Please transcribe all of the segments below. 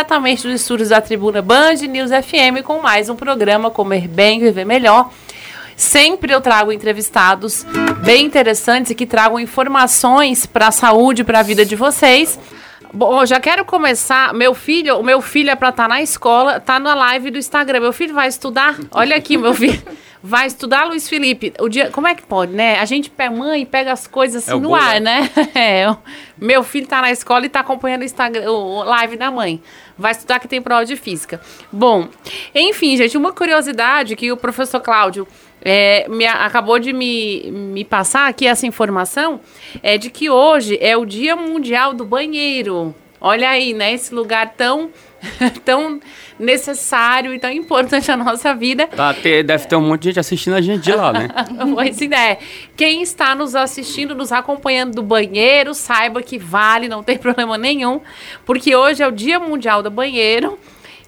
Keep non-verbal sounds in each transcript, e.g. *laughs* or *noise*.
diretamente dos estúdios da Tribuna Band News FM com mais um programa Comer Bem, Viver Melhor. Sempre eu trago entrevistados bem interessantes e que tragam informações para a saúde, para a vida de vocês. Bom, já quero começar. Meu filho, o meu filho é para estar tá na escola, tá na live do Instagram. Meu filho vai estudar. Olha aqui, meu filho. Vai estudar, Luiz Felipe. O dia, como é que pode, né? A gente pega mãe pega as coisas assim é no ar, né? *laughs* É, meu filho tá na escola e tá acompanhando o Instagram, o live da mãe. Vai estudar que tem prova de física. Bom, enfim, gente, uma curiosidade que o professor Cláudio é, me, acabou de me, me passar aqui essa informação é de que hoje é o Dia Mundial do Banheiro. Olha aí, né? Esse lugar tão *laughs* tão necessário e tão importante na nossa vida. Tá, ter, deve ter um monte de gente assistindo a gente de lá, né? *laughs* pois é. Quem está nos assistindo, nos acompanhando do banheiro, saiba que vale, não tem *laughs* problema nenhum, porque hoje é o Dia Mundial do Banheiro.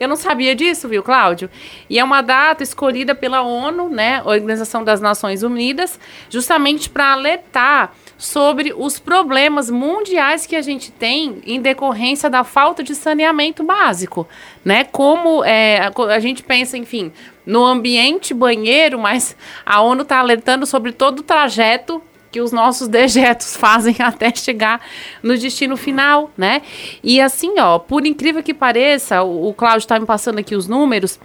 Eu não sabia disso, viu, Cláudio? E é uma data escolhida pela ONU, né, Organização das Nações Unidas, justamente para alertar sobre os problemas mundiais que a gente tem em decorrência da falta de saneamento básico, né? Como é, a, gente pensa, enfim, no ambiente banheiro, mas a ONU está alertando sobre todo o trajeto que os nossos dejetos *laughs* fazem até chegar no destino final, né? E assim, ó, por incrível que pareça, o, o Cláudio está me passando aqui os números.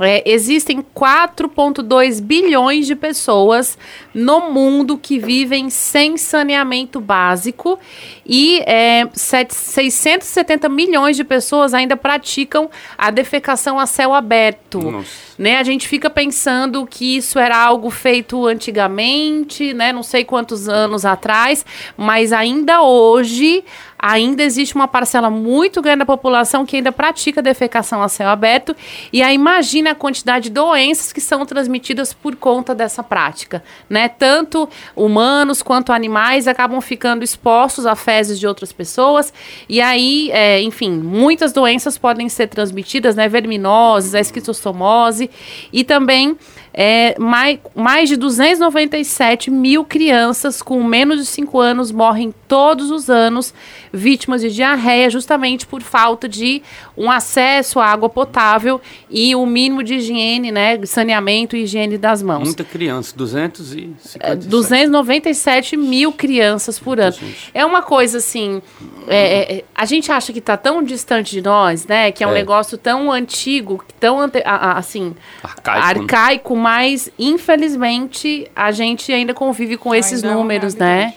É, existem 4,2 bilhões de pessoas no mundo que vivem sem saneamento básico e é, 670 milhões de pessoas ainda praticam a defecação a céu aberto. Né? A gente fica pensando que isso era algo feito antigamente, né? não sei quantos anos atrás, mas ainda hoje ainda existe uma parcela muito grande da população que ainda pratica defecação a céu aberto. E aí imagina a quantidade de doenças que são transmitidas por conta dessa prática, né? Tanto humanos quanto animais acabam ficando expostos a fezes de outras pessoas. E aí, é, enfim, muitas doenças podem ser transmitidas, né? Verminoses, a esquistostomose e também é, mais, mais de 297 mil crianças com menos de 5 anos morrem todos os anos vítimas de diarreia, justamente por falta de um acesso à água potável e o mínimo de higiene, né, saneamento e higiene das mãos. Muita criança, 257. 297 é, mil crianças por ano. É uma coisa assim, é, é, a gente acha que está tão distante de nós, né, que é um é. negócio tão antigo, tão assim arcaico, né? arcaico mas infelizmente a gente ainda convive com esses ainda números, é né?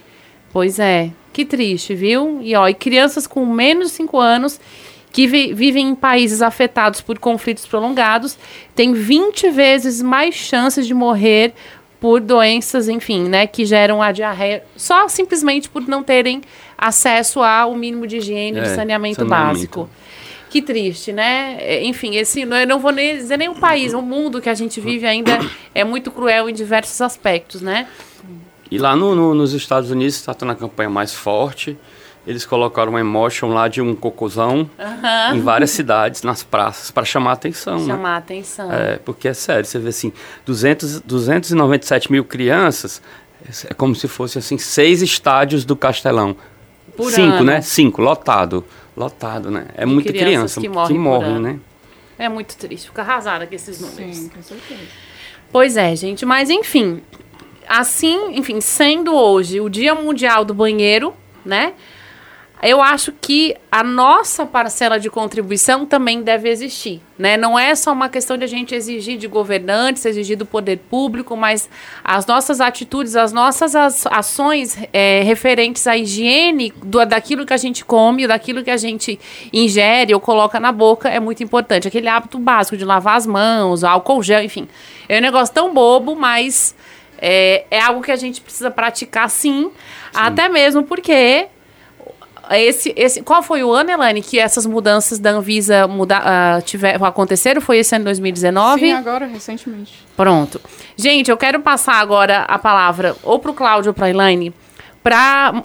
Pois é. Que triste, viu? E ó, e crianças com menos de 5 anos que vi vivem em países afetados por conflitos prolongados têm 20 vezes mais chances de morrer por doenças, enfim, né, que geram a diarreia, só simplesmente por não terem acesso ao mínimo de higiene e é, saneamento, saneamento, básico. Que triste, né? É, enfim, esse, eu não vou nem dizer nem o país, o mundo que a gente vive ainda é muito cruel em diversos aspectos, né? E lá no, no, nos Estados Unidos está tendo a campanha mais forte. Eles colocaram uma emotion lá de um cocôzão uhum. em várias cidades, nas praças, para chamar a atenção. Né? Chamar né? a atenção. É, porque é sério, você vê assim, 200, 297 mil crianças, é como se fosse assim, seis estádios do Castelão. Por Cinco, ano. né? Cinco, lotado. Lotado, né? É e muita criança que morre, que morre né? É muito triste, fica arrasada com esses números. Sim, com certeza. Pois é, gente, mas enfim, assim, enfim, sendo hoje o Dia Mundial do Banheiro, né? Eu acho que a nossa parcela de contribuição também deve existir, né? Não é só uma questão de a gente exigir de governantes, exigir do poder público, mas as nossas atitudes, as nossas ações é, referentes à higiene do, daquilo que a gente come, daquilo que a gente ingere ou coloca na boca é muito importante. Aquele hábito básico de lavar as mãos, álcool gel, enfim. É um negócio tão bobo, mas é, é algo que a gente precisa praticar sim, sim. até mesmo porque esse, esse, qual foi o ano, Elaine, que essas mudanças da Anvisa muda, uh, tiver, aconteceram? Foi esse ano 2019? Sim, agora, recentemente. Pronto. Gente, eu quero passar agora a palavra ou para o Cláudio ou para a Elaine para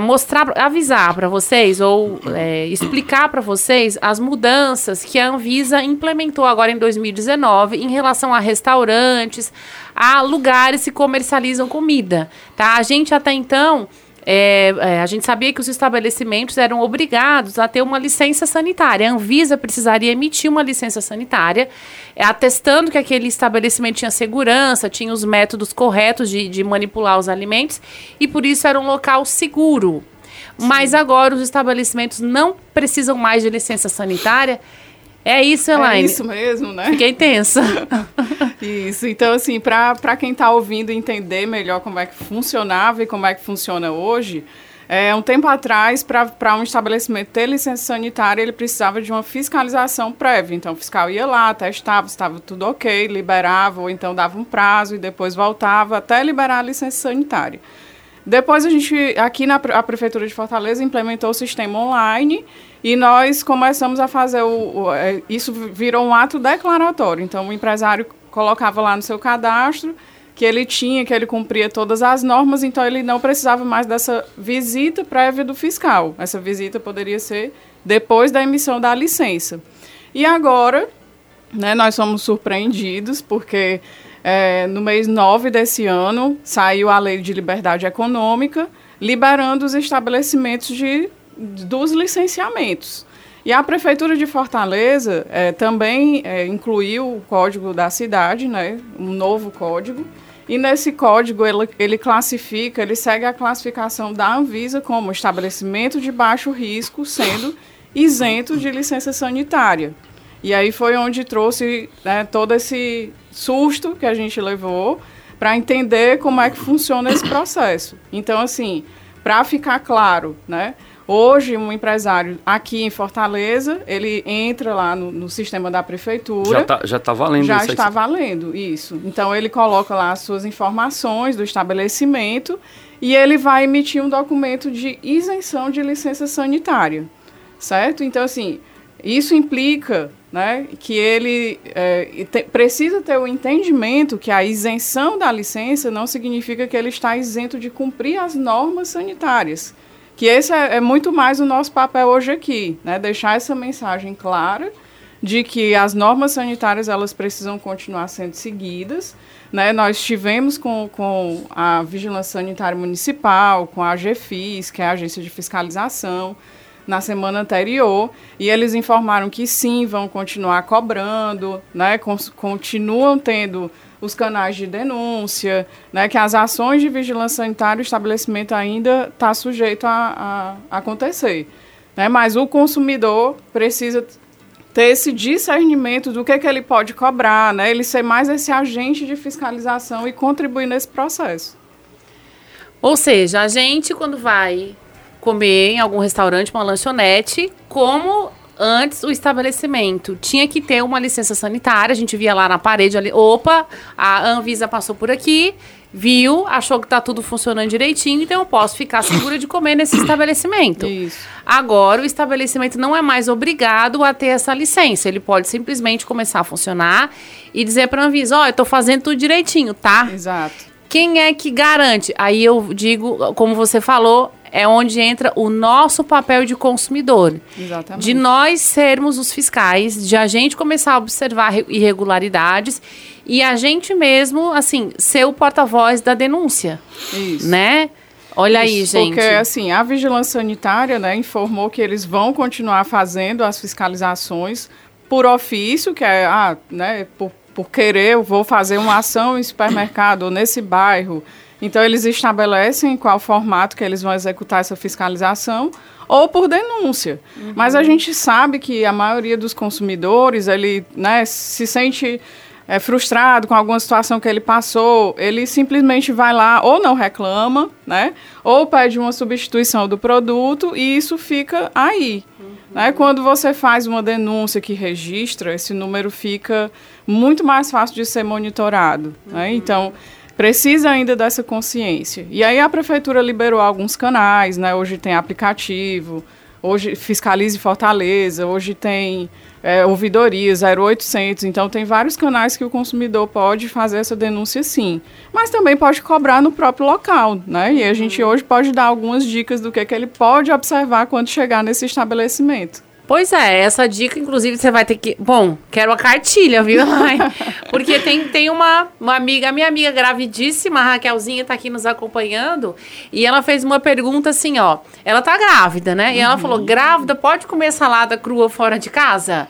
mostrar, avisar para vocês ou é, explicar para vocês as mudanças que a Anvisa implementou agora em 2019 em relação a restaurantes, a lugares que comercializam comida, tá? A gente até então é, é, a gente sabia que os estabelecimentos eram obrigados a ter uma licença sanitária. A Anvisa precisaria emitir uma licença sanitária, é, atestando que aquele estabelecimento tinha segurança, tinha os métodos corretos de, de manipular os alimentos, e por isso era um local seguro. Sim. Mas agora os estabelecimentos não precisam mais de licença sanitária. É isso, Elaine. É isso mesmo, né? Fiquei tensa. *laughs* isso. Então, assim, para quem está ouvindo entender melhor como é que funcionava e como é que funciona hoje, é, um tempo atrás, para um estabelecimento ter licença sanitária, ele precisava de uma fiscalização prévia. Então, o fiscal ia lá, testava se estava tudo ok, liberava, ou então dava um prazo e depois voltava até liberar a licença sanitária. Depois a gente, aqui na a Prefeitura de Fortaleza, implementou o sistema online e nós começamos a fazer o, o, é, isso virou um ato declaratório. Então o empresário colocava lá no seu cadastro que ele tinha, que ele cumpria todas as normas, então ele não precisava mais dessa visita prévia do fiscal. Essa visita poderia ser depois da emissão da licença. E agora, né, nós somos surpreendidos porque é, no mês 9 desse ano, saiu a Lei de Liberdade Econômica, liberando os estabelecimentos de, dos licenciamentos. E a Prefeitura de Fortaleza é, também é, incluiu o código da cidade, né, um novo código, e nesse código ele, ele classifica, ele segue a classificação da Anvisa como estabelecimento de baixo risco, sendo isento de licença sanitária. E aí foi onde trouxe né, todo esse susto que a gente levou para entender como é que funciona esse processo. Então, assim, para ficar claro, né? Hoje, um empresário aqui em Fortaleza, ele entra lá no, no sistema da prefeitura. Já está já tá valendo Já isso está valendo, isso. Então, ele coloca lá as suas informações do estabelecimento e ele vai emitir um documento de isenção de licença sanitária, certo? Então, assim, isso implica né, que ele é, te, precisa ter o entendimento que a isenção da licença não significa que ele está isento de cumprir as normas sanitárias. Que esse é, é muito mais o nosso papel hoje aqui, né, deixar essa mensagem clara de que as normas sanitárias elas precisam continuar sendo seguidas. Né? Nós tivemos com, com a Vigilância Sanitária Municipal, com a GFIS, que é a Agência de Fiscalização, na semana anterior e eles informaram que sim, vão continuar cobrando, né, continuam tendo os canais de denúncia, né, que as ações de vigilância sanitária o estabelecimento ainda está sujeito a, a, acontecer. Né, mas o consumidor precisa ter esse discernimento do que, que ele pode cobrar, né, ele ser mais esse agente de fiscalização e contribuir nesse processo. Ou seja, a gente, quando vai comer em algum restaurante, uma lanchonete, como antes o estabelecimento tinha que ter uma licença sanitária. A gente via lá na parede ali, opa, a Anvisa passou por aqui, viu, achou que tá tudo funcionando direitinho, então eu posso ficar segura de comer nesse estabelecimento. Isso. Agora o estabelecimento não é mais obrigado a ter essa licença, ele pode simplesmente começar a funcionar e dizer para a Anvisa, ó, oh, eu tô fazendo tudo direitinho, tá? Exato. Quem é que garante? Aí eu digo, como você falou, é onde entra o nosso papel de consumidor. Exatamente. De nós sermos os fiscais, de a gente começar a observar irregularidades e a gente mesmo, assim, ser o porta-voz da denúncia. Isso. Né? Olha Isso, aí, gente. Porque, assim, a vigilância sanitária, né, informou que eles vão continuar fazendo as fiscalizações por ofício, que é, ah, né, por, por querer, eu vou fazer uma ação em supermercado ou nesse bairro, então, eles estabelecem qual formato que eles vão executar essa fiscalização ou por denúncia. Uhum. Mas a gente sabe que a maioria dos consumidores, ele né, se sente é, frustrado com alguma situação que ele passou, ele simplesmente vai lá ou não reclama, né, ou pede uma substituição do produto e isso fica aí. Uhum. Né? Quando você faz uma denúncia que registra, esse número fica muito mais fácil de ser monitorado. Né? Uhum. Né? Então, precisa ainda dessa consciência. E aí a prefeitura liberou alguns canais, né? Hoje tem aplicativo, hoje Fiscalize Fortaleza, hoje tem é, ouvidoria 0800, então tem vários canais que o consumidor pode fazer essa denúncia sim. Mas também pode cobrar no próprio local, né? E a gente hoje pode dar algumas dicas do que, que ele pode observar quando chegar nesse estabelecimento. Pois é, essa dica, inclusive, você vai ter que. Bom, quero a cartilha, viu? *laughs* Porque tem, tem uma, uma amiga, minha amiga gravidíssima, a Raquelzinha, tá aqui nos acompanhando, e ela fez uma pergunta assim, ó. Ela tá grávida, né? E ela falou: grávida, pode comer salada crua fora de casa?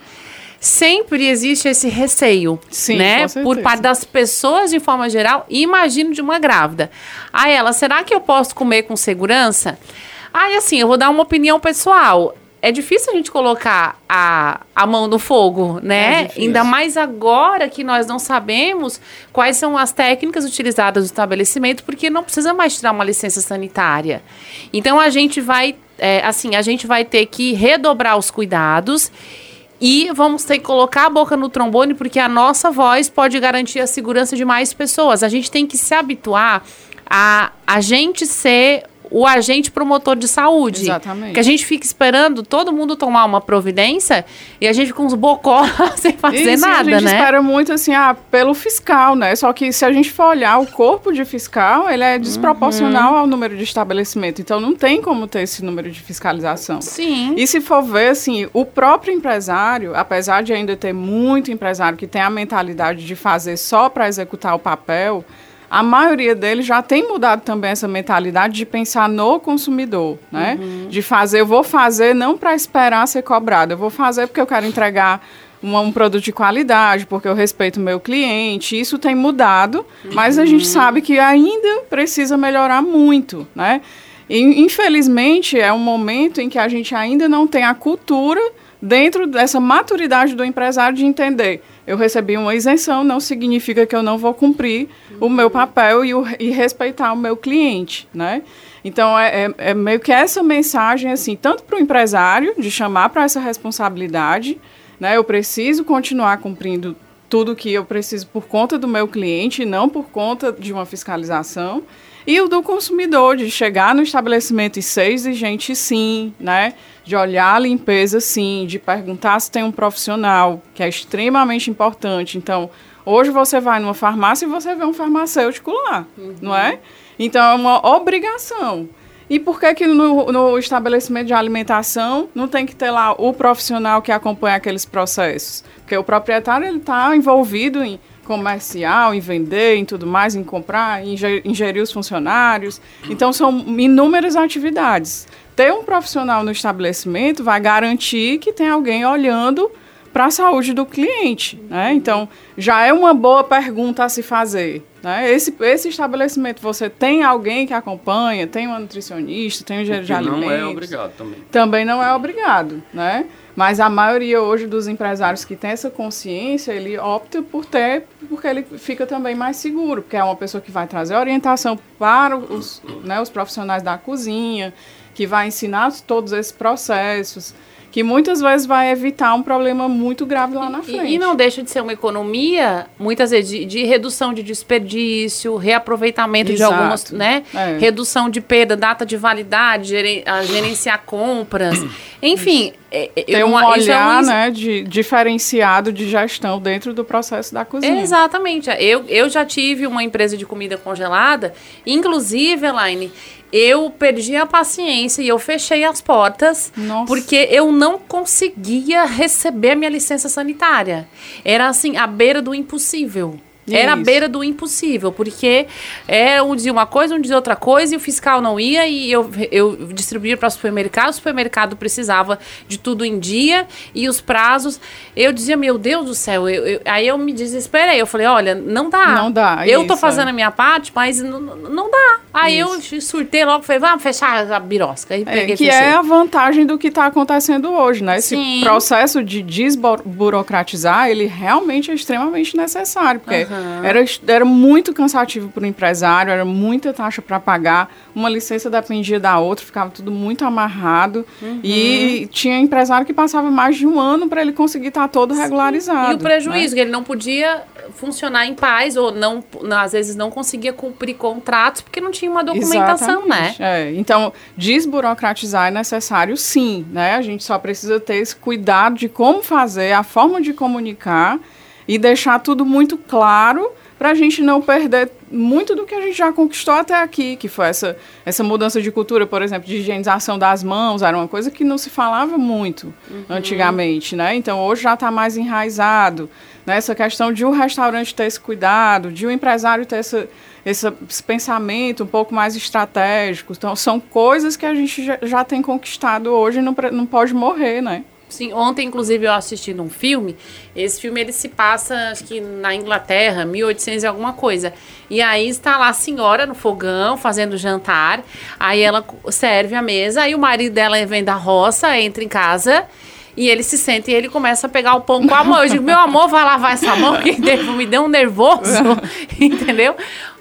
sempre existe esse receio, Sim, né? Por parte das pessoas de forma geral, imagino de uma grávida. Aí ela, será que eu posso comer com segurança? Aí assim, eu vou dar uma opinião pessoal é difícil a gente colocar a, a mão no fogo, né? É Ainda mais agora que nós não sabemos quais são as técnicas utilizadas no estabelecimento, porque não precisa mais tirar uma licença sanitária. Então a gente vai, é, assim, a gente vai ter que redobrar os cuidados e vamos ter que colocar a boca no trombone, porque a nossa voz pode garantir a segurança de mais pessoas. A gente tem que se habituar a a gente ser o agente promotor de saúde. Exatamente. Que a gente fica esperando todo mundo tomar uma providência e a gente fica uns bocó *laughs* sem fazer Isso, nada, né? A gente né? espera muito assim, ah, pelo fiscal, né? Só que se a gente for olhar o corpo de fiscal, ele é desproporcional uhum. ao número de estabelecimento. Então não tem como ter esse número de fiscalização. Sim. E se for ver, assim, o próprio empresário, apesar de ainda ter muito empresário que tem a mentalidade de fazer só para executar o papel, a maioria deles já tem mudado também essa mentalidade de pensar no consumidor, né? Uhum. De fazer, eu vou fazer não para esperar ser cobrado, eu vou fazer porque eu quero entregar um, um, produto de qualidade, porque eu respeito o meu cliente. Isso tem mudado, mas a gente uhum. sabe que ainda precisa melhorar muito, né? E, infelizmente, é um momento em que a gente ainda não tem a cultura dentro dessa maturidade do empresário de entender eu recebi uma isenção, não significa que eu não vou cumprir uhum. o meu papel e, o, e, respeitar o meu cliente, né? Então, é, é, é meio que essa mensagem, assim, tanto para o empresário, de chamar para essa responsabilidade, né? Eu preciso continuar cumprindo tudo que eu preciso por conta do meu cliente, não por conta de uma fiscalização. E o do consumidor, de chegar no estabelecimento e ser exigente sim, né? De olhar a limpeza sim, de perguntar se tem um profissional, que é extremamente importante. Então, hoje você vai numa farmácia e você vê um farmacêutico lá, uhum. não é? Então, é uma obrigação. E por que, que no, no, estabelecimento de alimentação não tem que ter lá o profissional que acompanha aqueles processos? Porque o proprietário está envolvido em comercial, em vender, em tudo mais, em comprar, em ingerir os funcionários. Então, são inúmeras atividades. Ter um profissional no estabelecimento vai garantir que tem alguém olhando para a saúde do cliente. Né? Então, já é uma boa pergunta a se fazer. Né? Esse, esse estabelecimento, você tem alguém que acompanha, tem uma nutricionista, tem um engenheiro de alimentos. não é obrigado também. Também não é obrigado, né? Mas a maioria hoje dos empresários que tem essa consciência, ele opta por ter, porque ele fica também mais seguro, porque é uma pessoa que vai trazer orientação para os, né, os profissionais da cozinha, que vai ensinar todos esses processos que muitas vezes vai evitar um problema muito grave lá na frente. E, e não deixa de ser uma economia, muitas vezes, de, de redução de desperdício, reaproveitamento Exato. de algumas, né? É. Redução de perda, data de validade, gerenciar compras. Enfim, é, é, tem um olhar né, de, diferenciado de gestão dentro do processo da cozinha. Exatamente. Eu, eu já tive uma empresa de comida congelada, inclusive, Elaine, eu perdi a paciência e eu fechei as portas Nossa. porque eu não conseguia receber a minha licença sanitária. Era assim, à beira do impossível. Era à beira do impossível, porque era um dizia uma coisa, um dizia outra coisa, e o fiscal não ia, e eu, eu distribuía para o supermercado, o supermercado precisava de tudo em dia, e os prazos. Eu dizia, meu Deus do céu, eu, eu, aí eu me desesperei. Eu falei, olha, não dá. Não dá. Eu estou fazendo é. a minha parte, mas não, não dá. Aí isso. eu surtei logo, falei, vamos fechar a birosca. Aí é, que é a vantagem do que está acontecendo hoje, né? Esse Sim. processo de desburocratizar, ele realmente é extremamente necessário, porque. Uhum Uhum. Era, era muito cansativo para o empresário, era muita taxa para pagar. Uma licença dependia da outra, ficava tudo muito amarrado. Uhum. E tinha empresário que passava mais de um ano para ele conseguir estar tá todo Sim. regularizado. E o prejuízo, né? que ele não podia funcionar em paz ou não, às vezes não conseguia cumprir contratos porque não tinha uma documentação, né? Exatamente. né? É. Então, desburocratizar é necessário sim, né? A gente só precisa ter esse cuidado de como fazer, a forma de comunicar e deixar tudo muito claro para a gente não perder muito do que a gente já conquistou até aqui, que foi essa, essa mudança de cultura, por exemplo, de higienização das mãos, era uma coisa que não se falava muito uhum. antigamente, né? Então hoje já está mais enraizado. Né? Essa questão de um restaurante ter esse cuidado, de um empresário ter essa, esse, esse pensamento um pouco mais estratégico. Então, são coisas que a gente já, já tem conquistado hoje e não, não pode morrer, né? Sim, ontem, inclusive, eu assisti um filme. Esse filme ele se passa, acho que na Inglaterra, 1800 e alguma coisa. E aí está lá a senhora no fogão fazendo jantar. Aí ela serve a mesa. Aí o marido dela vem da roça, entra em casa. E ele se sente e ele começa a pegar o pão com a mão. Eu digo, meu amor, vai lavar essa mão, que *laughs* me deu um nervoso. *laughs* entendeu?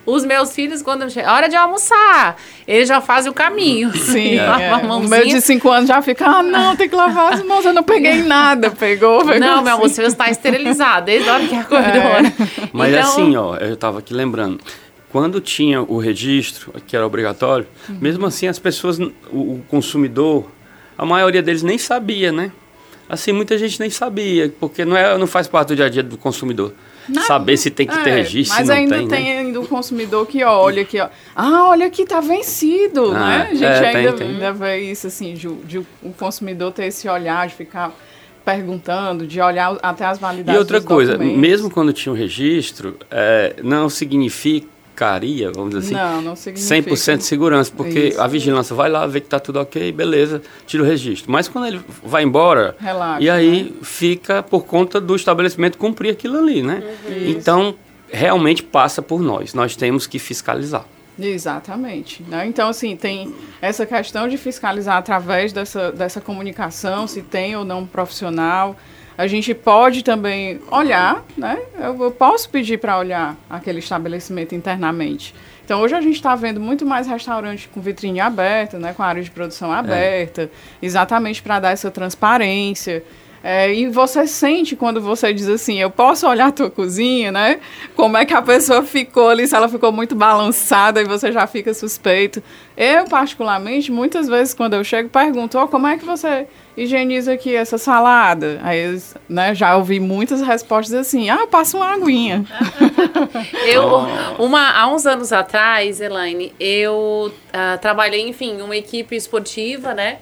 Os meus filhos, quando chega, hora de almoçar, eles já fazem o caminho. *laughs* Sim, *laughs* é. o meu de 5 anos já fica, ah, não, tem que lavar as mãos, eu não peguei nada. Pegou, pegou Não, assim. meu amor, você está esterilizado desde a hora que acordou. É. Mas então... assim, ó, eu estava aqui lembrando, quando tinha o registro, que era obrigatório, uhum. mesmo assim as pessoas, o, o consumidor, a maioria deles nem sabia, né? Assim, muita gente nem sabia, porque não, é, não faz parte do dia a dia do consumidor. Não, saber se tem que ter é, registro, mas ainda tem, tem né? ainda o consumidor que olha aqui, ó. Ah, olha aqui, tá vencido, ah, né? A gente é, ainda, tem, ainda vê isso assim, de, de o consumidor ter esse olhar de ficar perguntando, de olhar até as validades. E outra coisa, documentos. mesmo quando tinha o registro, é, não significa porcaria, vamos dizer assim. Não, não significa. 100% de segurança, porque Isso. a vigilância vai lá, vê que está tudo ok, beleza, tira o registro. Mas quando ele vai embora, Relaxa, e aí né? fica por conta do estabelecimento cumprir aquilo ali, né? Uhum. Então, realmente passa por nós. Nós temos que fiscalizar. Exatamente. Né? Então, assim, tem essa questão de fiscalizar através dessa, dessa comunicação, se tem ou não um profissional. A gente pode também olhar, né? Eu, eu posso pedir para olhar aquele estabelecimento internamente. Então, hoje a gente está vendo muito mais restaurante com vitrine aberta, né? Com área de produção é. aberta, é. exatamente para dar essa transparência. É, e você sente quando você diz assim, eu posso olhar a tua cozinha, né? Como é que a pessoa ficou ali, se ela ficou muito balançada e você já fica suspeito. Eu, particularmente, muitas vezes quando eu chego, pergunto, oh, como é que você higieniza aqui essa salada? Aí, né, já ouvi muitas respostas assim, ah, eu passo uma aguinha. *laughs* eu, uma, há uns anos atrás, Elaine, eu uh, trabalhei, enfim, uma equipe esportiva, né?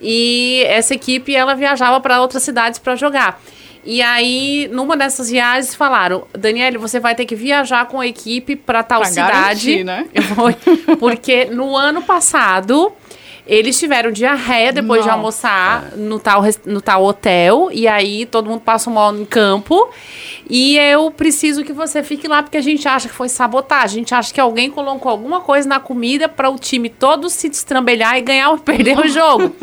E essa equipe ela viajava para outras cidades para jogar. E aí, numa dessas viagens, falaram: Daniele, você vai ter que viajar com a equipe para tal pra cidade. Garantir, né? *laughs* Porque no ano passado eles tiveram diarreia depois Nossa. de almoçar no tal, no tal hotel. E aí todo mundo passa mal no campo. E eu preciso que você fique lá porque a gente acha que foi sabotagem. A gente acha que alguém colocou alguma coisa na comida para o time todo se destrambelhar e ganhar ou perder o jogo.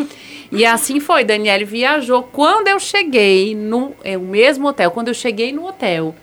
E assim foi, Daniele viajou. Quando eu cheguei no é, o mesmo hotel, quando eu cheguei no hotel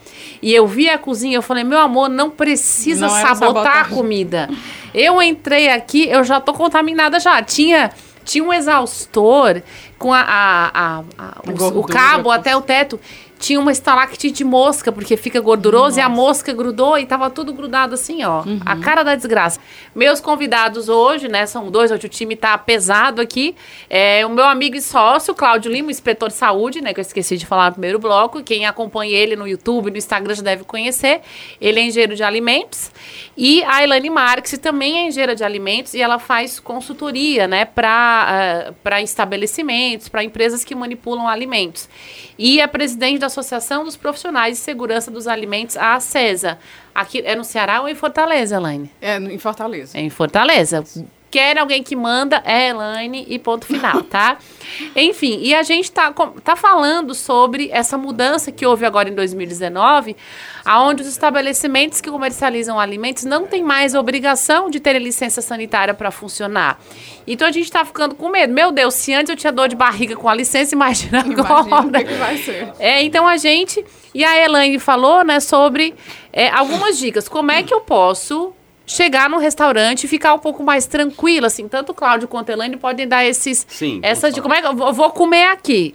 e eu vi a cozinha, eu falei: meu amor, não precisa não sabotar a comida. Eu entrei aqui, eu já tô contaminada já. Tinha, tinha um exaustor com a, a, a, a o, o, cabo até o teto tinha uma estalactite de mosca, porque fica gorduroso, Nossa. e a mosca grudou e tava tudo grudado assim, ó. Uhum. A cara da desgraça. Meus convidados hoje, né, são dois, hoje o time tá pesado aqui. É, o meu amigo e sócio, Cláudio Lima, inspetor de saúde, né, que eu esqueci de falar no primeiro bloco. Quem acompanha ele no YouTube, no Instagram já deve conhecer. Ele é engenheiro de alimentos. E a Elaine Marques também é engenheira de alimentos e ela faz consultoria, né, para uh, estabelecimentos, para empresas que manipulam alimentos. E é presidente da Associação dos Profissionais de Segurança dos Alimentos, a ACESA. Aqui é no Ceará ou em Fortaleza, Elaine? É em Fortaleza. É em Fortaleza. Quer alguém que manda, é Elaine e ponto final, *laughs* tá? Enfim, e a gente tá, tá falando sobre essa mudança que houve agora em 2019, aonde os estabelecimentos que comercializam alimentos não têm mais obrigação de ter licença sanitária para funcionar. Então a gente está ficando com medo. Meu Deus, se antes eu tinha dor de barriga com a licença, *laughs* imagina agora. Imagina que, vai ser. É, então a gente. E a Elaine falou, né, sobre é, algumas dicas. Como é que eu posso chegar no restaurante e ficar um pouco mais tranquila, assim. Tanto o Cláudio quanto a Elaine podem dar esses... Sim. Essas de como é que eu vou comer aqui.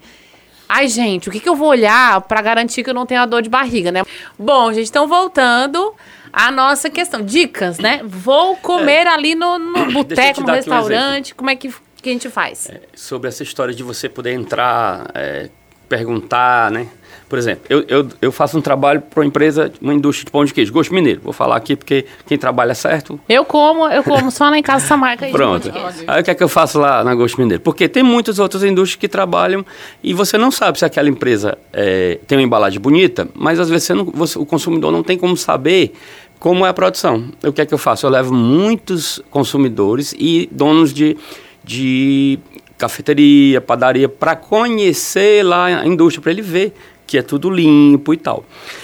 Ai, gente, o que, que eu vou olhar para garantir que eu não tenha dor de barriga, né? Bom, gente, então voltando à nossa questão. Dicas, né? Vou comer é. ali no, no *clears throat* boteco, no restaurante. Um como é que, que a gente faz? É, sobre essa história de você poder entrar... É, perguntar, né? Por exemplo, eu, eu, eu faço um trabalho para uma empresa, uma indústria de pão de queijo, gosto mineiro. Vou falar aqui porque quem trabalha certo. Eu como, eu como só lá em casa essa marca aí. Pronto. Aí o que é que eu faço lá na Gosto Mineiro? Porque tem muitas outras indústrias que trabalham e você não sabe se aquela empresa é, tem uma embalagem bonita, mas às vezes você não, você, o consumidor não tem como saber como é a produção. O que é que eu faço? Eu levo muitos consumidores e donos de, de cafeteria, padaria, para conhecer lá a indústria, para ele ver que é tudo limpo e tal.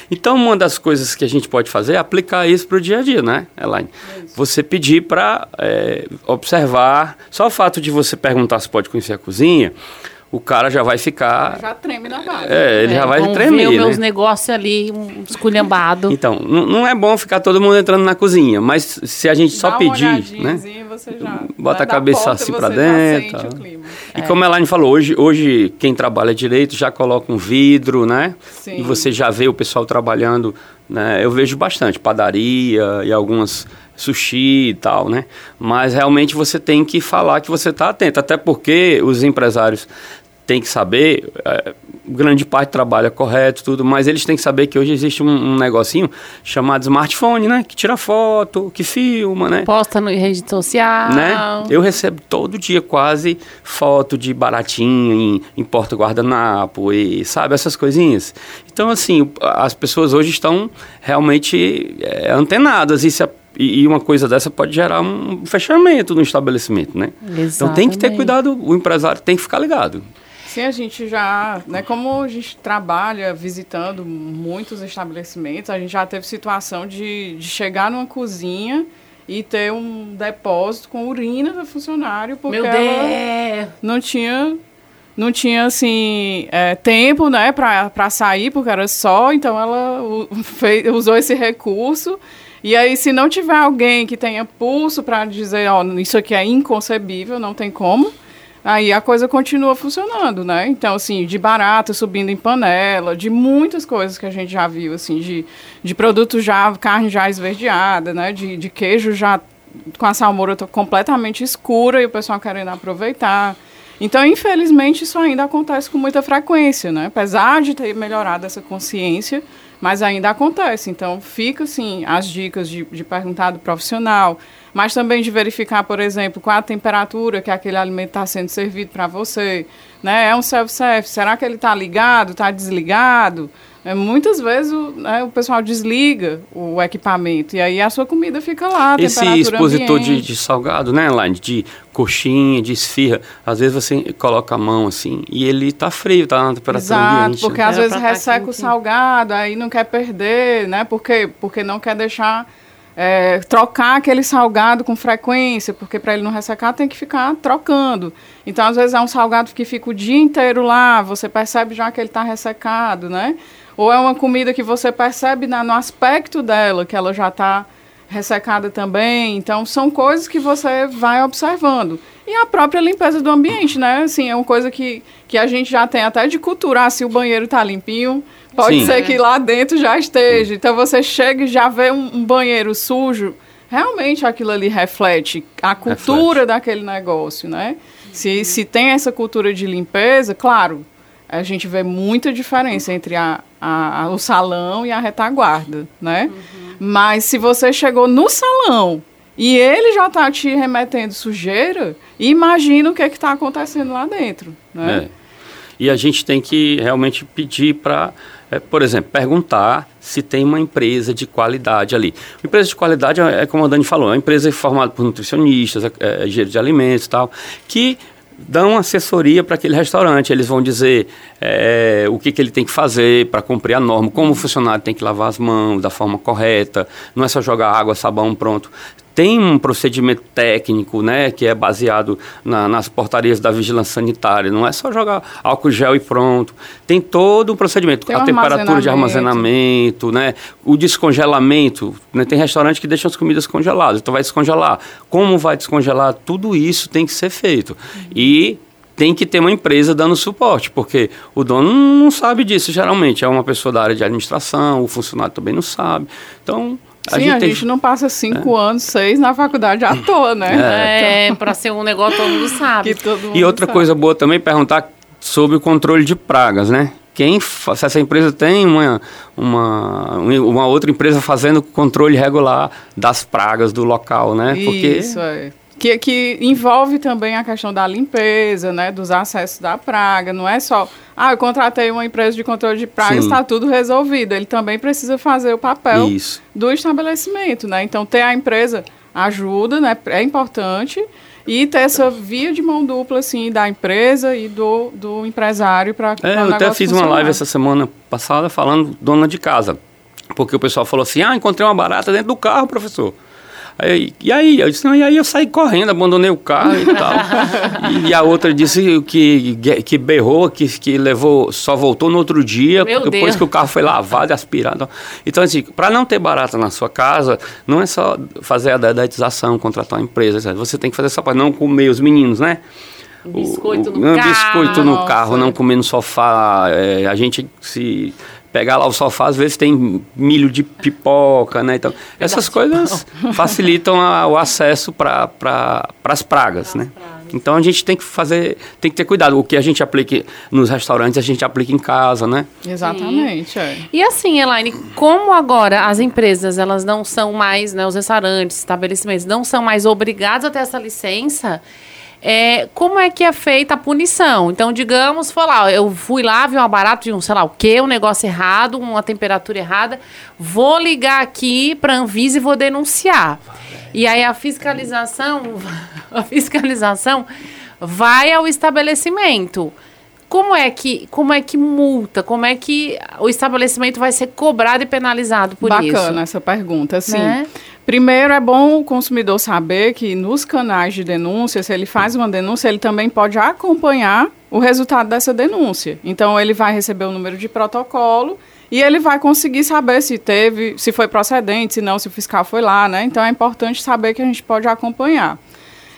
Então, uma das coisas que a gente pode fazer é aplicar isso para o dia a dia, né, Elaine? Você pedir para é, observar, só o fato de você perguntar se pode conhecer a cozinha, o cara já vai ficar. Já treme na base. É, ele é, já vai tremer. Ver né? meus negócios ali, um esculhambado. *laughs* Então, não é bom ficar todo mundo entrando na cozinha, mas se a gente só Dá pedir, né? Você já, Bota a cabeça porta, assim para dentro. E é. como a Elaine falou, hoje, hoje quem trabalha direito já coloca um vidro, né? Sim. E você já vê o pessoal trabalhando, né? Eu vejo bastante padaria e algumas sushi e tal, né? Mas realmente você tem que falar que você está atento, até porque os empresários tem que saber, é, grande parte trabalha correto, tudo, mas eles têm que saber que hoje existe um, um, negocinho chamado smartphone, né? Que tira foto, que filma, né? Posta no rede social. Né? Eu recebo todo dia quase foto de baratinho em, em porta guardanapo e sabe, essas coisinhas. Então, assim, as pessoas hoje estão realmente é, antenadas e se e, uma coisa dessa pode gerar um fechamento no estabelecimento, né? Exatamente. Então tem que ter cuidado, o empresário tem que ficar ligado. Sim, a gente já, né, como a gente trabalha visitando muitos estabelecimentos, a gente já teve situação de, de chegar numa cozinha e ter um depósito com urina do funcionário, porque ela não tinha não tinha assim é, tempo né para sair porque era só então ela *laughs* fez, usou esse recurso. E aí se não tiver alguém que tenha pulso para dizer ó isso aqui é inconcebível não tem como aí a coisa continua funcionando, né? Então, assim, de barata subindo em panela, de muitas coisas que a gente já viu, assim, de, de produtos já, carne já esverdeada, né? De, de queijo já com a salmoura completamente escura e o pessoal querendo aproveitar. Então, infelizmente, isso ainda acontece com muita frequência, né? Apesar de ter melhorado essa consciência, mas ainda acontece. Então, fica, assim, as dicas de, de perguntar do profissional, mas também de verificar, por exemplo, qual a temperatura que aquele alimento está sendo servido para você. Né? É um self-service, será que ele está ligado, está desligado? É, muitas vezes o, né, o pessoal desliga o equipamento e aí a sua comida fica lá. Esse expositor de, de, salgado, né, Elaine? De coxinha, de esfirra, às vezes você coloca a mão assim e ele está frio, está na temperatura Exato, ambiente. porque né? às vezes tá resseca o salgado, aí não quer perder, né? Porque, porque não quer deixar é, trocar aquele salgado com frequência, porque para ele não ressecar tem que ficar trocando. Então, às vezes é um salgado que fica o dia inteiro lá, você percebe já que ele está ressecado, né? Ou é uma comida que você percebe na, no aspecto dela, que ela já está ressecada também. Então, são coisas que você vai observando. E a própria limpeza do ambiente, né? Assim, é uma coisa que, que a gente já tem até de culturar se o banheiro está limpinho Pode Sim. ser que lá dentro já esteja. Então você chega e já vê um, um banheiro sujo. Realmente aquilo ali reflete a cultura reflete. daquele negócio, né? Se, se tem essa cultura de limpeza, claro, a gente vê muita diferença entre a, a, a o salão e a retaguarda, né? Uhum. Mas se você chegou no salão e ele já está te remetendo sujeira, imagina o que é está acontecendo lá dentro, né? É. E a gente tem que realmente pedir para é, por exemplo, perguntar se tem uma empresa de qualidade ali. Uma empresa de qualidade é, é como a Dani falou, é uma empresa formada por nutricionistas, é, é, de alimentos e tal, que dão assessoria para aquele restaurante. Eles vão dizer é, o que, que ele tem que fazer para cumprir a norma, como o funcionário tem que lavar as mãos da forma correta, não é só jogar água, sabão, pronto tem um procedimento técnico, né, que é baseado na, nas portarias da vigilância sanitária. Não é só jogar álcool gel e pronto. Tem todo um procedimento. Tem a um temperatura de armazenamento, né, o descongelamento. Né, tem restaurante que deixa as comidas congeladas. Então vai descongelar. Como vai descongelar? Tudo isso tem que ser feito. E tem que ter uma empresa dando suporte, porque o dono não sabe disso geralmente. É uma pessoa da área de administração, o funcionário também não sabe. Então a Sim, gente a gente não passa cinco é. anos, seis na faculdade à toa, né? É, então... para ser um negócio todo mundo sabe. Todo mundo e outra sabe. coisa boa também, perguntar sob o controle de pragas, né? Quem, se essa empresa tem uma, uma, uma outra empresa fazendo controle regular das pragas do local, né? Porque Isso, é. Que, que envolve também a questão da limpeza, né? Dos acessos da praga. Não é só, ah, eu contratei uma empresa de controle de pragas, está tudo resolvido. Ele também precisa fazer o papel Isso. do estabelecimento, né? Então, ter a empresa ajuda, né? É importante e ter essa via de mão dupla, assim, da empresa e do, do empresário para é, Eu até fiz funcionar. uma live essa semana passada falando dona de casa. Porque o pessoal falou assim, ah, encontrei uma barata dentro do carro, professor. Aí, e aí? Eu disse, não, e aí eu saí correndo, abandonei o carro e tal. *laughs* e, e, a outra disse que, que berrou, que, que levou, só voltou no outro dia, Meu depois Deus. que o carro foi lavado e aspirado. Então, assim, para não ter barata na sua casa, não é só fazer a dedetização, contratar uma empresa. Você tem que fazer só para não comer os meninos, né? Biscoito no o, carro. Biscoito no carro, não comer no sofá. É, a gente se pegar lá o sofá, às vezes tem milho de pipoca, né? Então, essas coisas *laughs* facilitam a, o acesso para pra, as pragas, né? Então a gente tem que fazer, tem que ter cuidado. O que a gente aplica nos restaurantes, a gente aplica em casa, né? Exatamente. É. E assim, Elaine, como agora as empresas elas não são mais, né, os restaurantes, estabelecimentos não são mais obrigados a ter essa licença, é, como é que é feita a punição? Então, digamos, foi lá, eu fui lá, vi uma barata de um, sei lá o quê, um negócio errado, uma temperatura errada, vou ligar aqui para a Anvisa e vou denunciar. E aí a fiscalização, *laughs* a fiscalização vai ao estabelecimento. Como é que, como é que multa? Como é que o estabelecimento vai ser cobrado e penalizado por Bacana isso? Bacana essa pergunta, sim. Né? Primeiro, é bom o consumidor saber que nos canais de denúncia, se ele faz uma denúncia, ele também pode acompanhar o resultado dessa denúncia. Então, ele vai receber o número de protocolo e ele vai conseguir saber se teve, se foi procedente, se não, se o fiscal foi lá, né? Então, é importante saber que a gente pode acompanhar.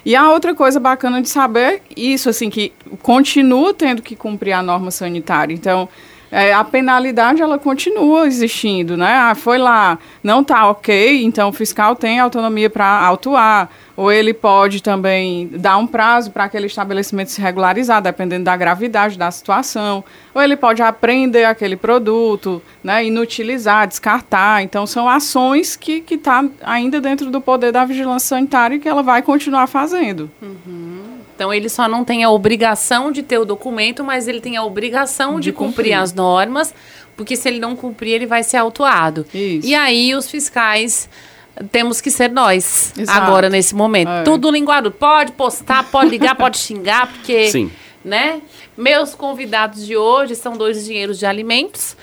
E a outra coisa bacana de saber, isso assim, que continua tendo que cumprir a norma sanitária. Então, é, a penalidade ela continua existindo, né? Ah, foi lá, não está ok, então o fiscal tem autonomia para autuar, ou ele pode também dar um prazo para aquele estabelecimento se regularizar, dependendo da gravidade da situação, ou ele pode apreender aquele produto, né, inutilizar, descartar. Então são ações que que está ainda dentro do poder da vigilância sanitária e que ela vai continuar fazendo. Uhum. Então ele só não tem a obrigação de ter o documento, mas ele tem a obrigação de, de cumprir. cumprir as normas, porque se ele não cumprir, ele vai ser autuado. Isso. E aí os fiscais temos que ser nós Exato. agora nesse momento. É. Tudo linguado. Pode postar, pode ligar, pode *laughs* xingar, porque, Sim. né? Meus convidados de hoje são dois engenheiros de alimentos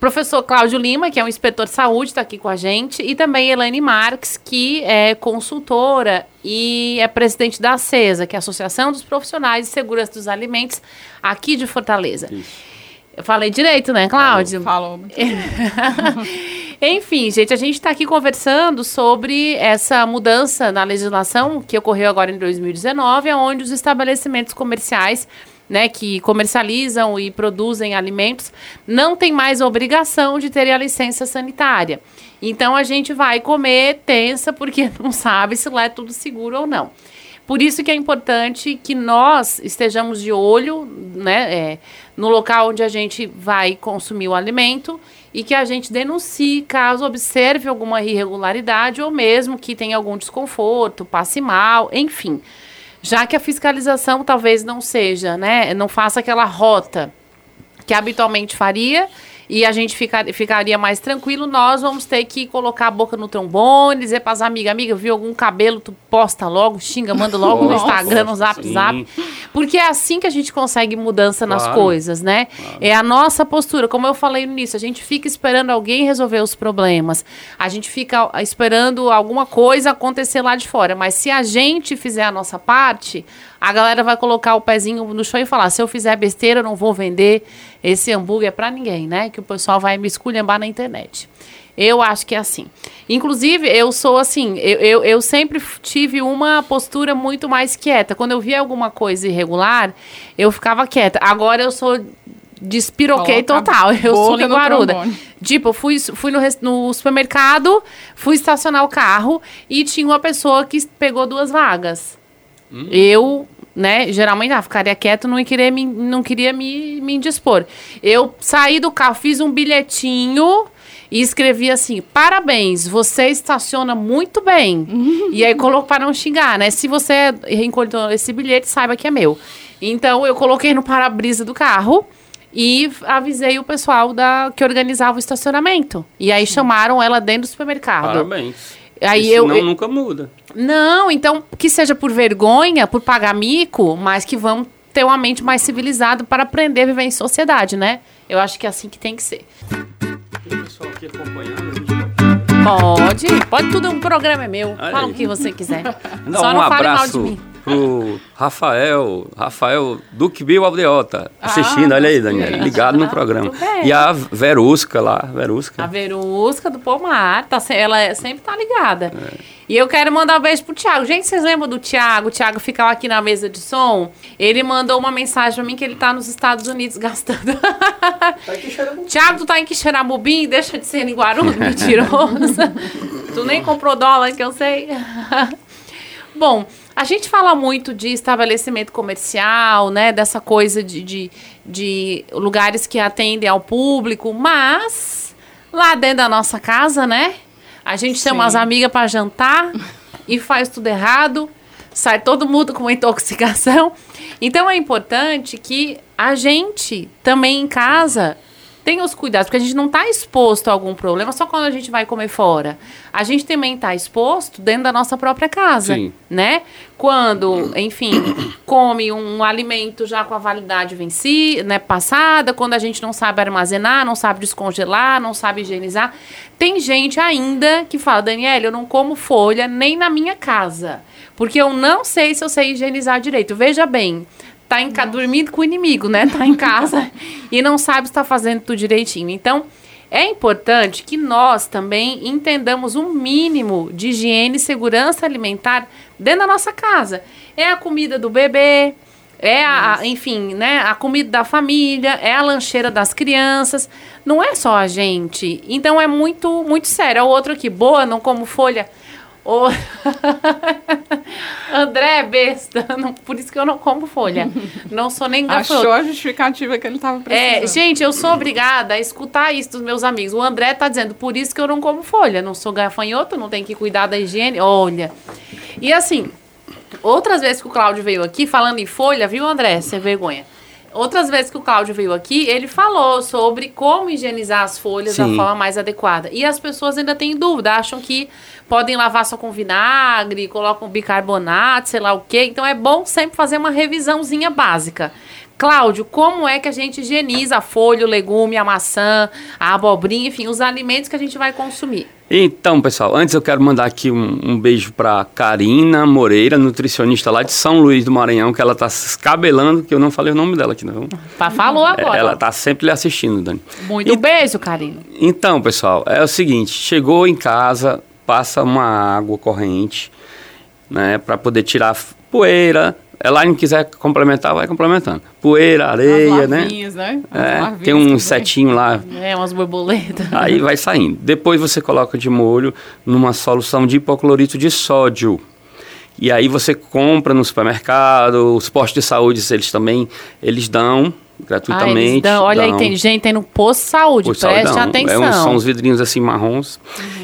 professor Cláudio Lima, que é um inspetor de saúde, está aqui com a gente, e também Elaine Marques, que é consultora e é presidente da ACESA, que é a Associação dos Profissionais de Segurança dos Alimentos, aqui de Fortaleza. Isso. Eu falei direito, né, Cláudio? Falou. *laughs* Enfim, gente, a gente está aqui conversando sobre essa mudança na legislação que ocorreu agora em 2019, onde os estabelecimentos comerciais né, que comercializam e produzem alimentos, não tem mais obrigação de ter a licença sanitária. Então a gente vai comer tensa porque *laughs* não sabe se lá é tudo seguro ou não. Por isso que é importante que nós estejamos de olho né, é, no local onde a gente vai consumir o alimento e que a gente denuncie caso observe alguma irregularidade ou mesmo que tenha algum desconforto, passe mal, enfim já que a fiscalização talvez não seja, né, não faça aquela rota que habitualmente faria e a gente ficar, ficaria mais tranquilo, nós vamos ter que colocar a boca no trombone, dizer para as amigas, amiga, viu algum cabelo, tu posta logo, xinga, manda logo no Instagram, no Zap sim. Zap. Porque é assim que a gente consegue mudança claro, nas coisas, né? Claro. É a nossa postura, como eu falei no início, a gente fica esperando alguém resolver os problemas. A gente fica esperando alguma coisa acontecer lá de fora, mas se a gente fizer a nossa parte, a galera vai colocar o pezinho no chão e falar: se eu fizer besteira, eu não vou vender esse hambúrguer para ninguém, né? Que o pessoal vai me esculhambar na internet. Eu acho que é assim. Inclusive, eu sou assim, eu, eu, eu, sempre tive uma postura muito mais quieta. Quando eu via alguma coisa irregular, eu ficava quieta. Agora eu sou despiroquei total. *laughs* Eu sou linguaruda. Tipo, eu fui, fui no, no supermercado, fui estacionar o carro e tinha uma pessoa que pegou duas vagas. Hum. Eu né? Geralmente, ah, ficaria quieto, não queria me, não queria me, me indispor. Eu saí do carro, fiz um bilhetinho e escrevi assim: parabéns, você estaciona muito bem. e aí colocou para não xingar, né? Se você encontrou esse bilhete, saiba que é meu. Então eu coloquei no para-brisa do carro e avisei o pessoal da que organizava o estacionamento. E aí chamaram ela dentro do supermercado. Parabéns. Aí Porque eu, senão eu- nunca muda. não, então que seja por vergonha, por pagar mico, mas que vamos ter uma mente mais civilizada para aprender a viver em sociedade, né? Eu acho que é assim que tem que ser. Tem pessoal aqui acompanhando, a gente Pode, pode tudo, um programa é meu. Olha Fala aí. o que você quiser. *laughs* Dá Só um não fale mal de abraço mim. Pro Rafael, Rafael Duque Bill Aldeota, assistindo, Ah, olha aí, Daniela, ligado no Ah, programa. E a Verusca lá, Verusca. A Verusca do Pomar, tá, se- ela é- sempre tá ligada. É. E eu quero mandar um beijo pro Thiago. Gente, vocês lembram do Thiago? O Thiago fica lá aqui na mesa de som. Ele mandou uma mensagem pra mim que ele tá nos Estados Unidos *laughs* gastando. Thiago, tu tá em Quixeramobim? Deixa de ser em Guarulhos, *laughs* mentiroso. tu nem comprou dólar, que eu sei. *laughs* Bom, a gente fala muito de estabelecimento comercial, né? Dessa coisa de, de, de lugares que atendem ao público, mas lá dentro da nossa casa, né? A gente Sim. chama as amigas para jantar e faz tudo errado, sai todo mundo com uma intoxicação. Então é importante que a gente também em casa tenha os cuidados, porque a gente não está exposto a algum problema só quando a gente vai comer fora. A gente também está exposto dentro da nossa própria casa, Sim. né? Quando, enfim, *coughs* come um alimento já com a validade vencida, né, passada, quando a gente não sabe armazenar, não sabe descongelar, não sabe higienizar. Tem gente ainda que fala, Daniela, eu não como folha nem na minha casa, porque eu não sei se eu sei higienizar direito. Veja bem, tá em ca... dormindo com o inimigo, né? Tá em casa *laughs* e não sabe se está fazendo tudo direitinho. Então, é importante que nós também entendamos um mínimo de higiene e segurança alimentar dentro da nossa casa. É a comida do bebê, é a, a- enfim, né, a comida da família, é a lancheira das crianças. Não é só a gente. Então é muito, muito sério. É o outro aqui, boa, não como folha. Ô, *laughs* André é besta, *laughs* não- por isso que eu não como folha. Não sou nem gafanhoto. *laughs* Achou a justificativa que ele estava É, precisando. gente, eu sou obrigada a escutar isso dos meus amigos. O André tá dizendo, por isso que eu não como folha. Não sou gafanhoto, não tenho que cuidar da higiene. Olha. E assim, outras vezes que o Cláudio veio aqui, falando em folha, viu, André? Sem vergonha. Outras vezes que o Cláudio veio aqui, ele falou sobre como higienizar as folhas da Sim. forma mais adequada. E as pessoas ainda têm dúvida, acham que podem lavar só com vinagre, colocam bicarbonato, sei lá o quê. Então é bom sempre fazer uma revisãozinha básica. Cláudio, como é que a gente higieniza a folha, o legume, a maçã, a abobrinha, enfim, os alimentos que a gente vai consumir? Então, pessoal, antes eu quero mandar aqui um, um beijo para Karina Moreira, nutricionista lá de São Luís do Maranhão, que ela tá se escabelando, que eu não falei o nome dela aqui, não. Pá, Falou agora. Ela tá sempre lhe assistindo, Dani. Muito beijo, carinho. Então, pessoal, é o seguinte: chegou em casa, passa uma água corrente, né, para poder tirar poeira. Ela não quiser complementar, vai complementando. Poeira, areia, né? né? É, tem um setinho lá, É, umas borboletas. aí vai saindo. Depois você coloca de molho numa solução de hipoclorito de sódio. E aí você compra no supermercado, os postos de saúde, eles também, eles dão gratuitamente. eles dão- olha aí, dão. tem gente, tem no posto de saúde, Pois preste saudão. atenção. É um- são os vidrinhos assim marrons.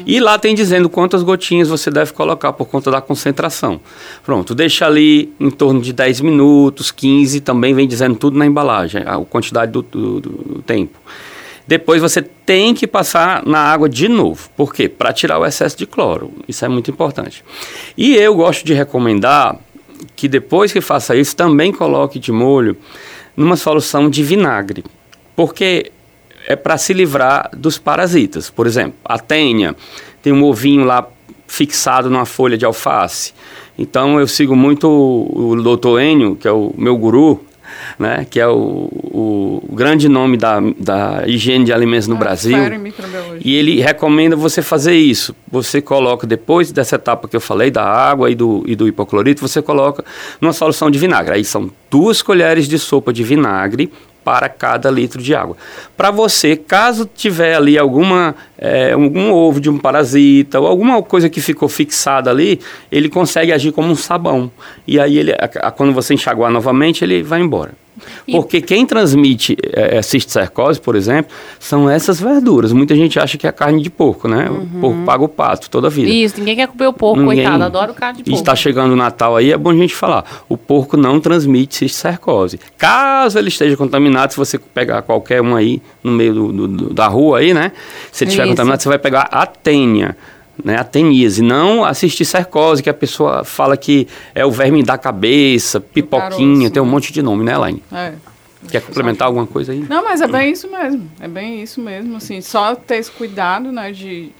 E lá tem dizendo quantas gotinhas você deve colocar por conta da concentração. Pronto, deixa ali em torno de 10 minutos, 15, também vem dizendo tudo na embalagem, a quantidade do, do- do tempo. Depois você tem que passar na água de novo. Por quê? Para tirar o excesso de cloro. Isso é muito importante. E eu gosto de recomendar que depois que faça isso, também coloque de molho numa solução de vinagre. Porque é para se livrar dos parasitas. Por exemplo, a tenha tem um ovinho lá fixado numa folha de alface. Então eu sigo muito o, o doutor Enio, que é o meu guru, né, que é o, o grande nome da, da higiene de alimentos no Ah, Brasil. E ele recomenda você fazer isso. Você coloca, depois dessa etapa que eu falei, da água e do, e do hipoclorito, você coloca numa solução de vinagre. Aí são duas colheres de sopa de vinagre para cada litro de água. Para você, caso tiver ali alguma é, algum ovo de um parasita ou alguma coisa que ficou fixada ali, ele consegue agir como um sabão. E aí ele, a, a, quando você enxaguar novamente, ele vai embora. Porque quem transmite é, é, cisticercose, por exemplo, são essas verduras. Muita gente acha que é carne de porco, né? Uhum. O porco paga o pato toda a vida. Isso, ninguém quer comer o porco, ninguém... coitado, adoro carne de porco. E está chegando o Natal aí, é bom a gente falar. O porco não transmite cisticercose. Caso ele esteja contaminado, se você pegar qualquer um aí no meio do, do, da rua aí, né? Se ele estiver contaminado, você vai pegar a tênia né, a tenise, não assistir cercose, que a pessoa fala que é o verme da cabeça, pipoquinha, tem um monte de nome, né, Elaine? É. Quer complementar alguma coisa aí? Não, mas é bem isso mesmo. É bem isso mesmo, assim, só ter esse cuidado, né, de,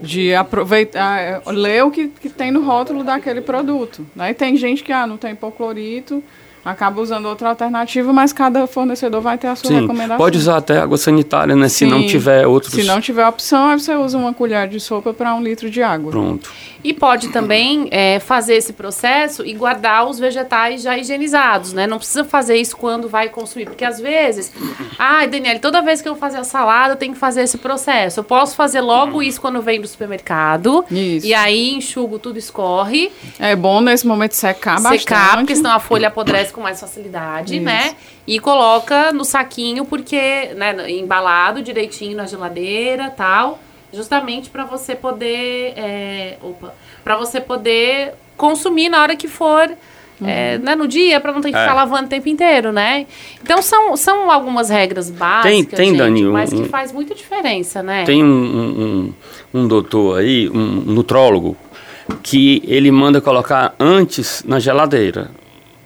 de aproveitar, é, ler o que, que tem no rótulo daquele produto. Né? E tem gente que, ah, não tem hipoclorito, acaba usando outra alternativa, mas cada fornecedor vai ter a sua Sim, recomendação. Pode usar até água sanitária, né? Se Sim, não tiver outros. Se não tiver opção, aí você usa uma colher de sopa para um litro de água. Pronto. E pode também é, fazer esse processo e guardar os vegetais já higienizados, né? Não precisa fazer isso quando vai consumir, porque às vezes, ai, ah, Daniela, toda vez que eu fazer a salada, eu tenho que fazer esse processo. Eu posso fazer logo isso quando vem do supermercado. Isso. E aí enxugo tudo, escorre. É bom nesse momento secar, secar bastante. Secar, porque senão a folha apodrece com mais facilidade, isso. né? E coloca no saquinho, porque, né, embalado direitinho na geladeira tal justamente para você poder, é, opa, para você poder consumir na hora que for Uhum. É, né, no dia, para não ter que é. ficar lavando o tempo inteiro, né? Então são, são algumas regras básicas, tem, tem, gente, Dani, mas um, que faz muita diferença, né? Tem um, um, um doutor aí, um nutrólogo, que ele manda colocar antes na geladeira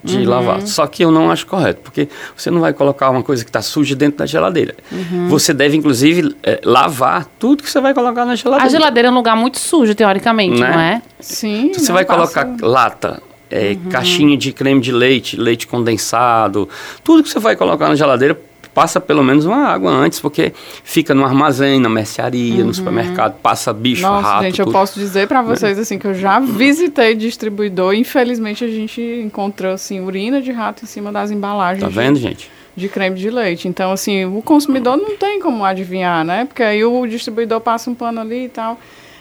de uhum. lavar. Só que eu não acho correto, porque você não vai colocar uma coisa que está suja dentro da geladeira. Uhum. Você deve, inclusive, é, lavar tudo que você vai colocar na geladeira. A geladeira é um lugar muito sujo, teoricamente, né? não é? Sim. Se você vai colocar lata, é, uhum. caixinha de creme de leite, leite condensado, tudo que você vai colocar na geladeira passa pelo menos uma água antes, porque fica no armazém, na mercearia, uhum. no supermercado, passa bicho, Nossa, rato. gente, tudo. eu posso dizer para vocês assim que eu já visitei distribuidor, infelizmente a gente encontrou assim urina de rato em cima das embalagens. Tá vendo, de, gente? De creme de leite. Então, assim, o consumidor não tem como adivinhar, né? Porque aí o distribuidor passa um pano ali e tal.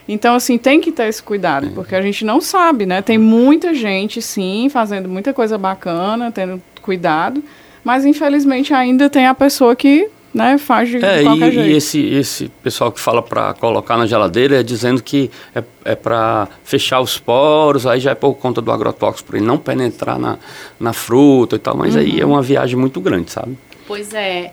Então, assim, tem que ter esse cuidado, porque a gente não sabe, né? Tem muita gente, sim, fazendo muita coisa bacana, tendo cuidado, mas infelizmente ainda tem a pessoa que né, faz de, é, qualquer e, jeito. E esse, esse pessoal que fala para colocar na geladeira é dizendo que é, é para fechar os poros, aí já é por conta do agrotóxico, para ele não penetrar na, na fruta e tal, mas uhum. aí é uma viagem muito grande, sabe? Pois é.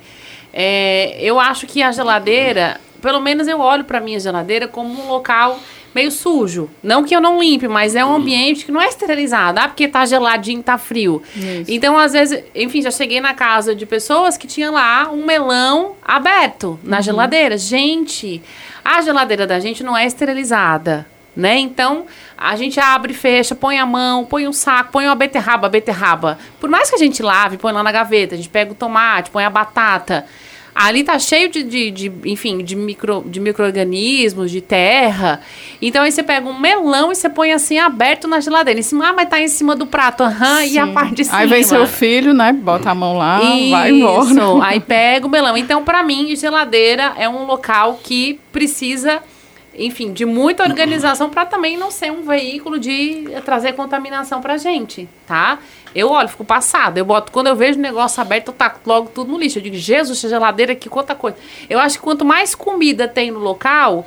é. Eu acho que a geladeira, pelo menos eu olho para minha geladeira como um local meio sujo. Não que eu não limpe, mas é um ambiente que não é esterilizado. Ah, porque tá geladinho, tá frio. Isso. Então, às vezes, enfim, já cheguei na casa de pessoas que tinha lá um melão aberto na uhum. geladeira. Gente, a geladeira da gente não é esterilizada. Né? Então, a gente abre, fecha, põe a mão, põe um saco, põe uma beterraba, beterraba. Por mais que a gente lave, põe lá na gaveta, a gente pega o tomate, põe a batata. Ali tá cheio de, de, de enfim, de, micro, de micro-organismos, de terra. Então aí você pega um melão e você põe assim aberto na geladeira. Em cima, ah, mas tá em cima do prato, aham, e a parte de cima. Aí vem seu filho, né? Bota a mão lá, Isso. vai embora. *laughs* Aí pega o melão. Então, para mim, geladeira é um local que precisa enfim, de muita organização para também não ser um veículo de trazer contaminação para gente, tá? Eu olho, fico passada. Eu boto, quando eu vejo o negócio aberto, eu taco logo tudo no lixo. Eu digo, Jesus, essa geladeira aqui, quanta coisa. Eu acho que quanto mais comida tem no local,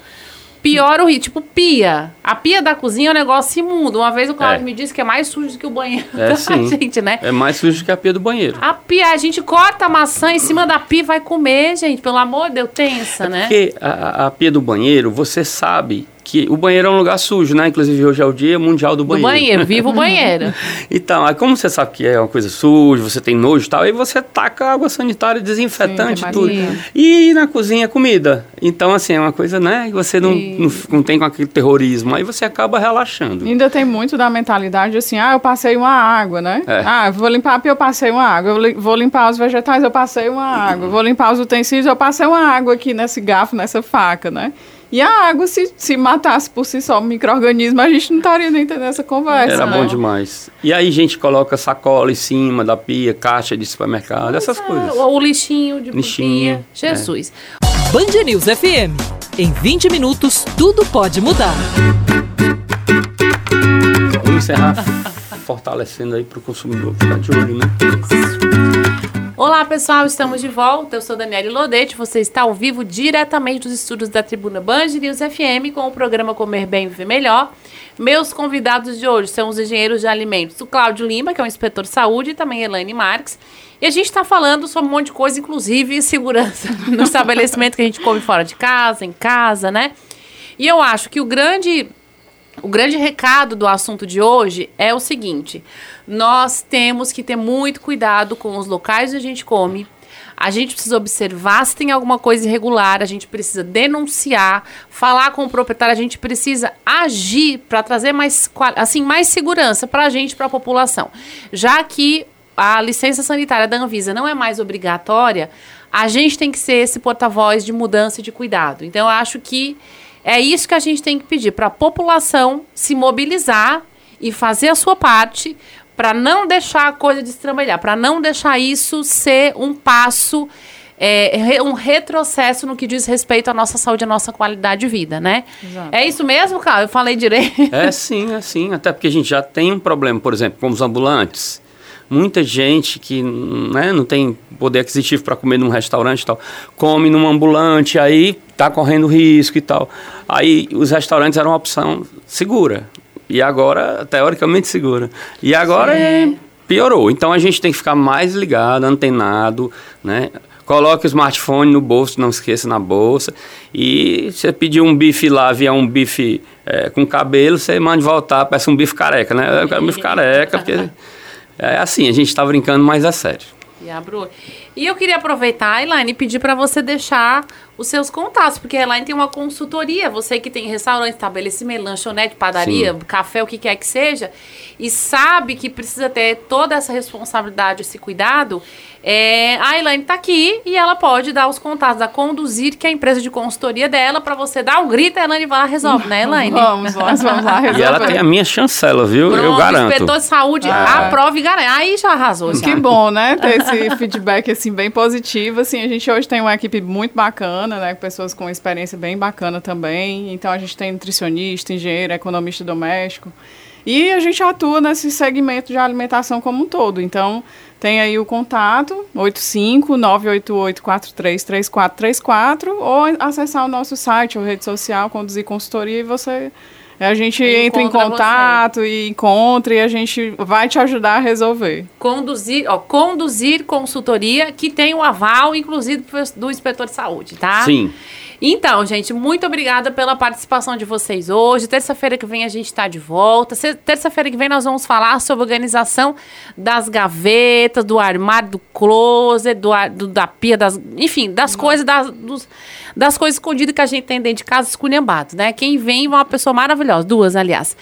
pior o rio. Tipo, pia. A pia da cozinha é um negócio imundo. Uma vez o Claudio é. me disse que é mais sujo do que o banheiro é, *laughs* sim. gente, né? É mais sujo que a pia do banheiro. A pia, a gente corta a maçã em cima da pia e vai comer, gente. Pelo amor de Deus, tensa, é né? Porque a, a pia do banheiro, você sabe que o banheiro é um lugar sujo, né? Inclusive hoje é o dia mundial do banheiro. Do banheiro, viva o banheiro. *laughs* então, aí como você sabe que é uma coisa suja, você tem nojo e tal, aí você taca água sanitária, desinfetante, Sim, tudo. E na cozinha comida. Então, assim, é uma coisa, né? Que você não, não, não, tem com aquele terrorismo, aí você acaba relaxando. Ainda tem muito da mentalidade assim, ah, eu passei uma água, né? É. Ah, vou limpar a pia, eu passei uma água. Eu vou limpar os vegetais, eu passei uma água. Vou limpar os utensílios, eu passei uma água aqui nesse garfo, nessa faca, né? E a água, se, se matasse por si só o micro-organismo, a gente não estaria nem tendo essa conversa. Era né? bom demais. E aí a gente coloca sacola em cima da pia, caixa de supermercado, essas É, coisas. O, o lixinho de Lixinho, pia. Jesus. Band News FM. Em 20 minutos, tudo pode mudar. Vamos encerrar *laughs* fortalecendo aí para o consumidor ficar de olho, né? Olá pessoal, estamos de volta. Eu sou Daniele Lodete. Você está ao vivo diretamente dos estúdios da Tribuna Band News FM com o programa Comer Bem Viver Melhor. Meus convidados de hoje são os engenheiros de alimentos, o Cláudio Lima, que é um inspetor de saúde, e também Elaine Marques. E a gente está falando sobre um monte de coisa, inclusive segurança *laughs* no estabelecimento que a gente come fora de casa, em casa, né? E eu acho que o grande o grande recado do assunto de hoje é o seguinte: nós temos que ter muito cuidado com os locais onde a gente come. A gente precisa observar se tem alguma coisa irregular, a gente precisa denunciar, falar com o proprietário, a gente precisa agir para trazer mais, assim, mais segurança para a gente, para a população. Já que a licença sanitária da Anvisa não é mais obrigatória, a gente tem que ser esse porta-voz de mudança e de cuidado. Então, eu acho que é isso que a gente tem que pedir para a população se mobilizar e fazer a sua parte para não deixar a coisa destrambelhar, para não deixar isso ser um passo, é, um retrocesso no que diz respeito à nossa saúde, à nossa qualidade de vida, né? Exato. É isso mesmo, cara? Eu falei direito. É sim, é sim. Até porque a gente já tem um problema, por exemplo, com os ambulantes. Muita gente que né, não tem poder aquisitivo para comer num restaurante e tal, come num ambulante, aí tá correndo risco e tal. Aí os restaurantes eram uma opção segura. E agora, teoricamente segura. E agora é, piorou. Então a gente tem que ficar mais ligado, antenado, né? Coloque o smartphone no bolso, não esqueça na bolsa. E você pedir um bife lá, vier um bife é, com cabelo, você manda voltar, peça um bife careca, né? Eu quero um bife careca, porque é assim, a gente está brincando, mas é sério. E abro. E eu queria aproveitar, Elaine, e pedir para você deixar os seus contatos, porque a Elaine tem uma consultoria, você que tem restaurante, estabelecimento, lanchonete, padaria, Sim. café, o que quer que seja, e sabe que precisa ter toda essa responsabilidade, esse cuidado, é, a Elaine tá aqui e ela pode dar os contatos, a conduzir, que é a empresa de consultoria dela, para você dar um grito, a Elaine vai lá e resolve, né, Elaine? *laughs* Vamos, nós vamos lá *laughs* resolver. E ela tem a minha chancela, viu? Eu Pronto, garanto. inspetor de saúde, aprova e garante. Aí já arrasou. Já. Que bom, né? *laughs* Ter esse feedback assim bem positivo. Assim, a gente hoje tem uma equipe muito bacana, né? Com pessoas com experiência bem bacana também. Então a gente tem nutricionista, engenheiro, economista doméstico. E a gente atua nesse segmento de alimentação como um todo. Então, tem aí o contato 85 988 433434 ou acessar o nosso site ou rede social, conduzir consultoria e você a gente entra em contato e encontra e a gente vai te ajudar a resolver. conduzir, ó, conduzir consultoria que tem o aval, inclusive do inspetor de saúde, tá? Sim. Então, gente, muito obrigada pela participação de vocês hoje. Terça-feira que vem a gente está de volta. Terça-feira que vem nós vamos falar sobre organização das gavetas, do armário, do closet, do, do- da pia, das, enfim, das coisas, das, dos- das coisas escondidas que a gente tem dentro de casa, esculhambados, né? Quem vem é uma pessoa maravilhosa, duas, aliás.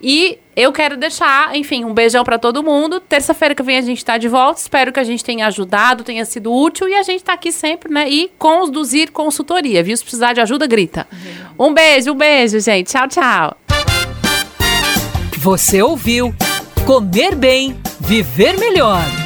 E eu quero deixar, enfim, um beijão para todo mundo. Terça-feira que vem a gente está de volta. Espero que a gente tenha ajudado, tenha sido útil e a gente está aqui sempre, né? E conduzir consultoria, viu? Se precisar de ajuda, grita. Um beijo, um beijo, gente. Tchau, tchau. Você ouviu Comer Bem, Viver Melhor.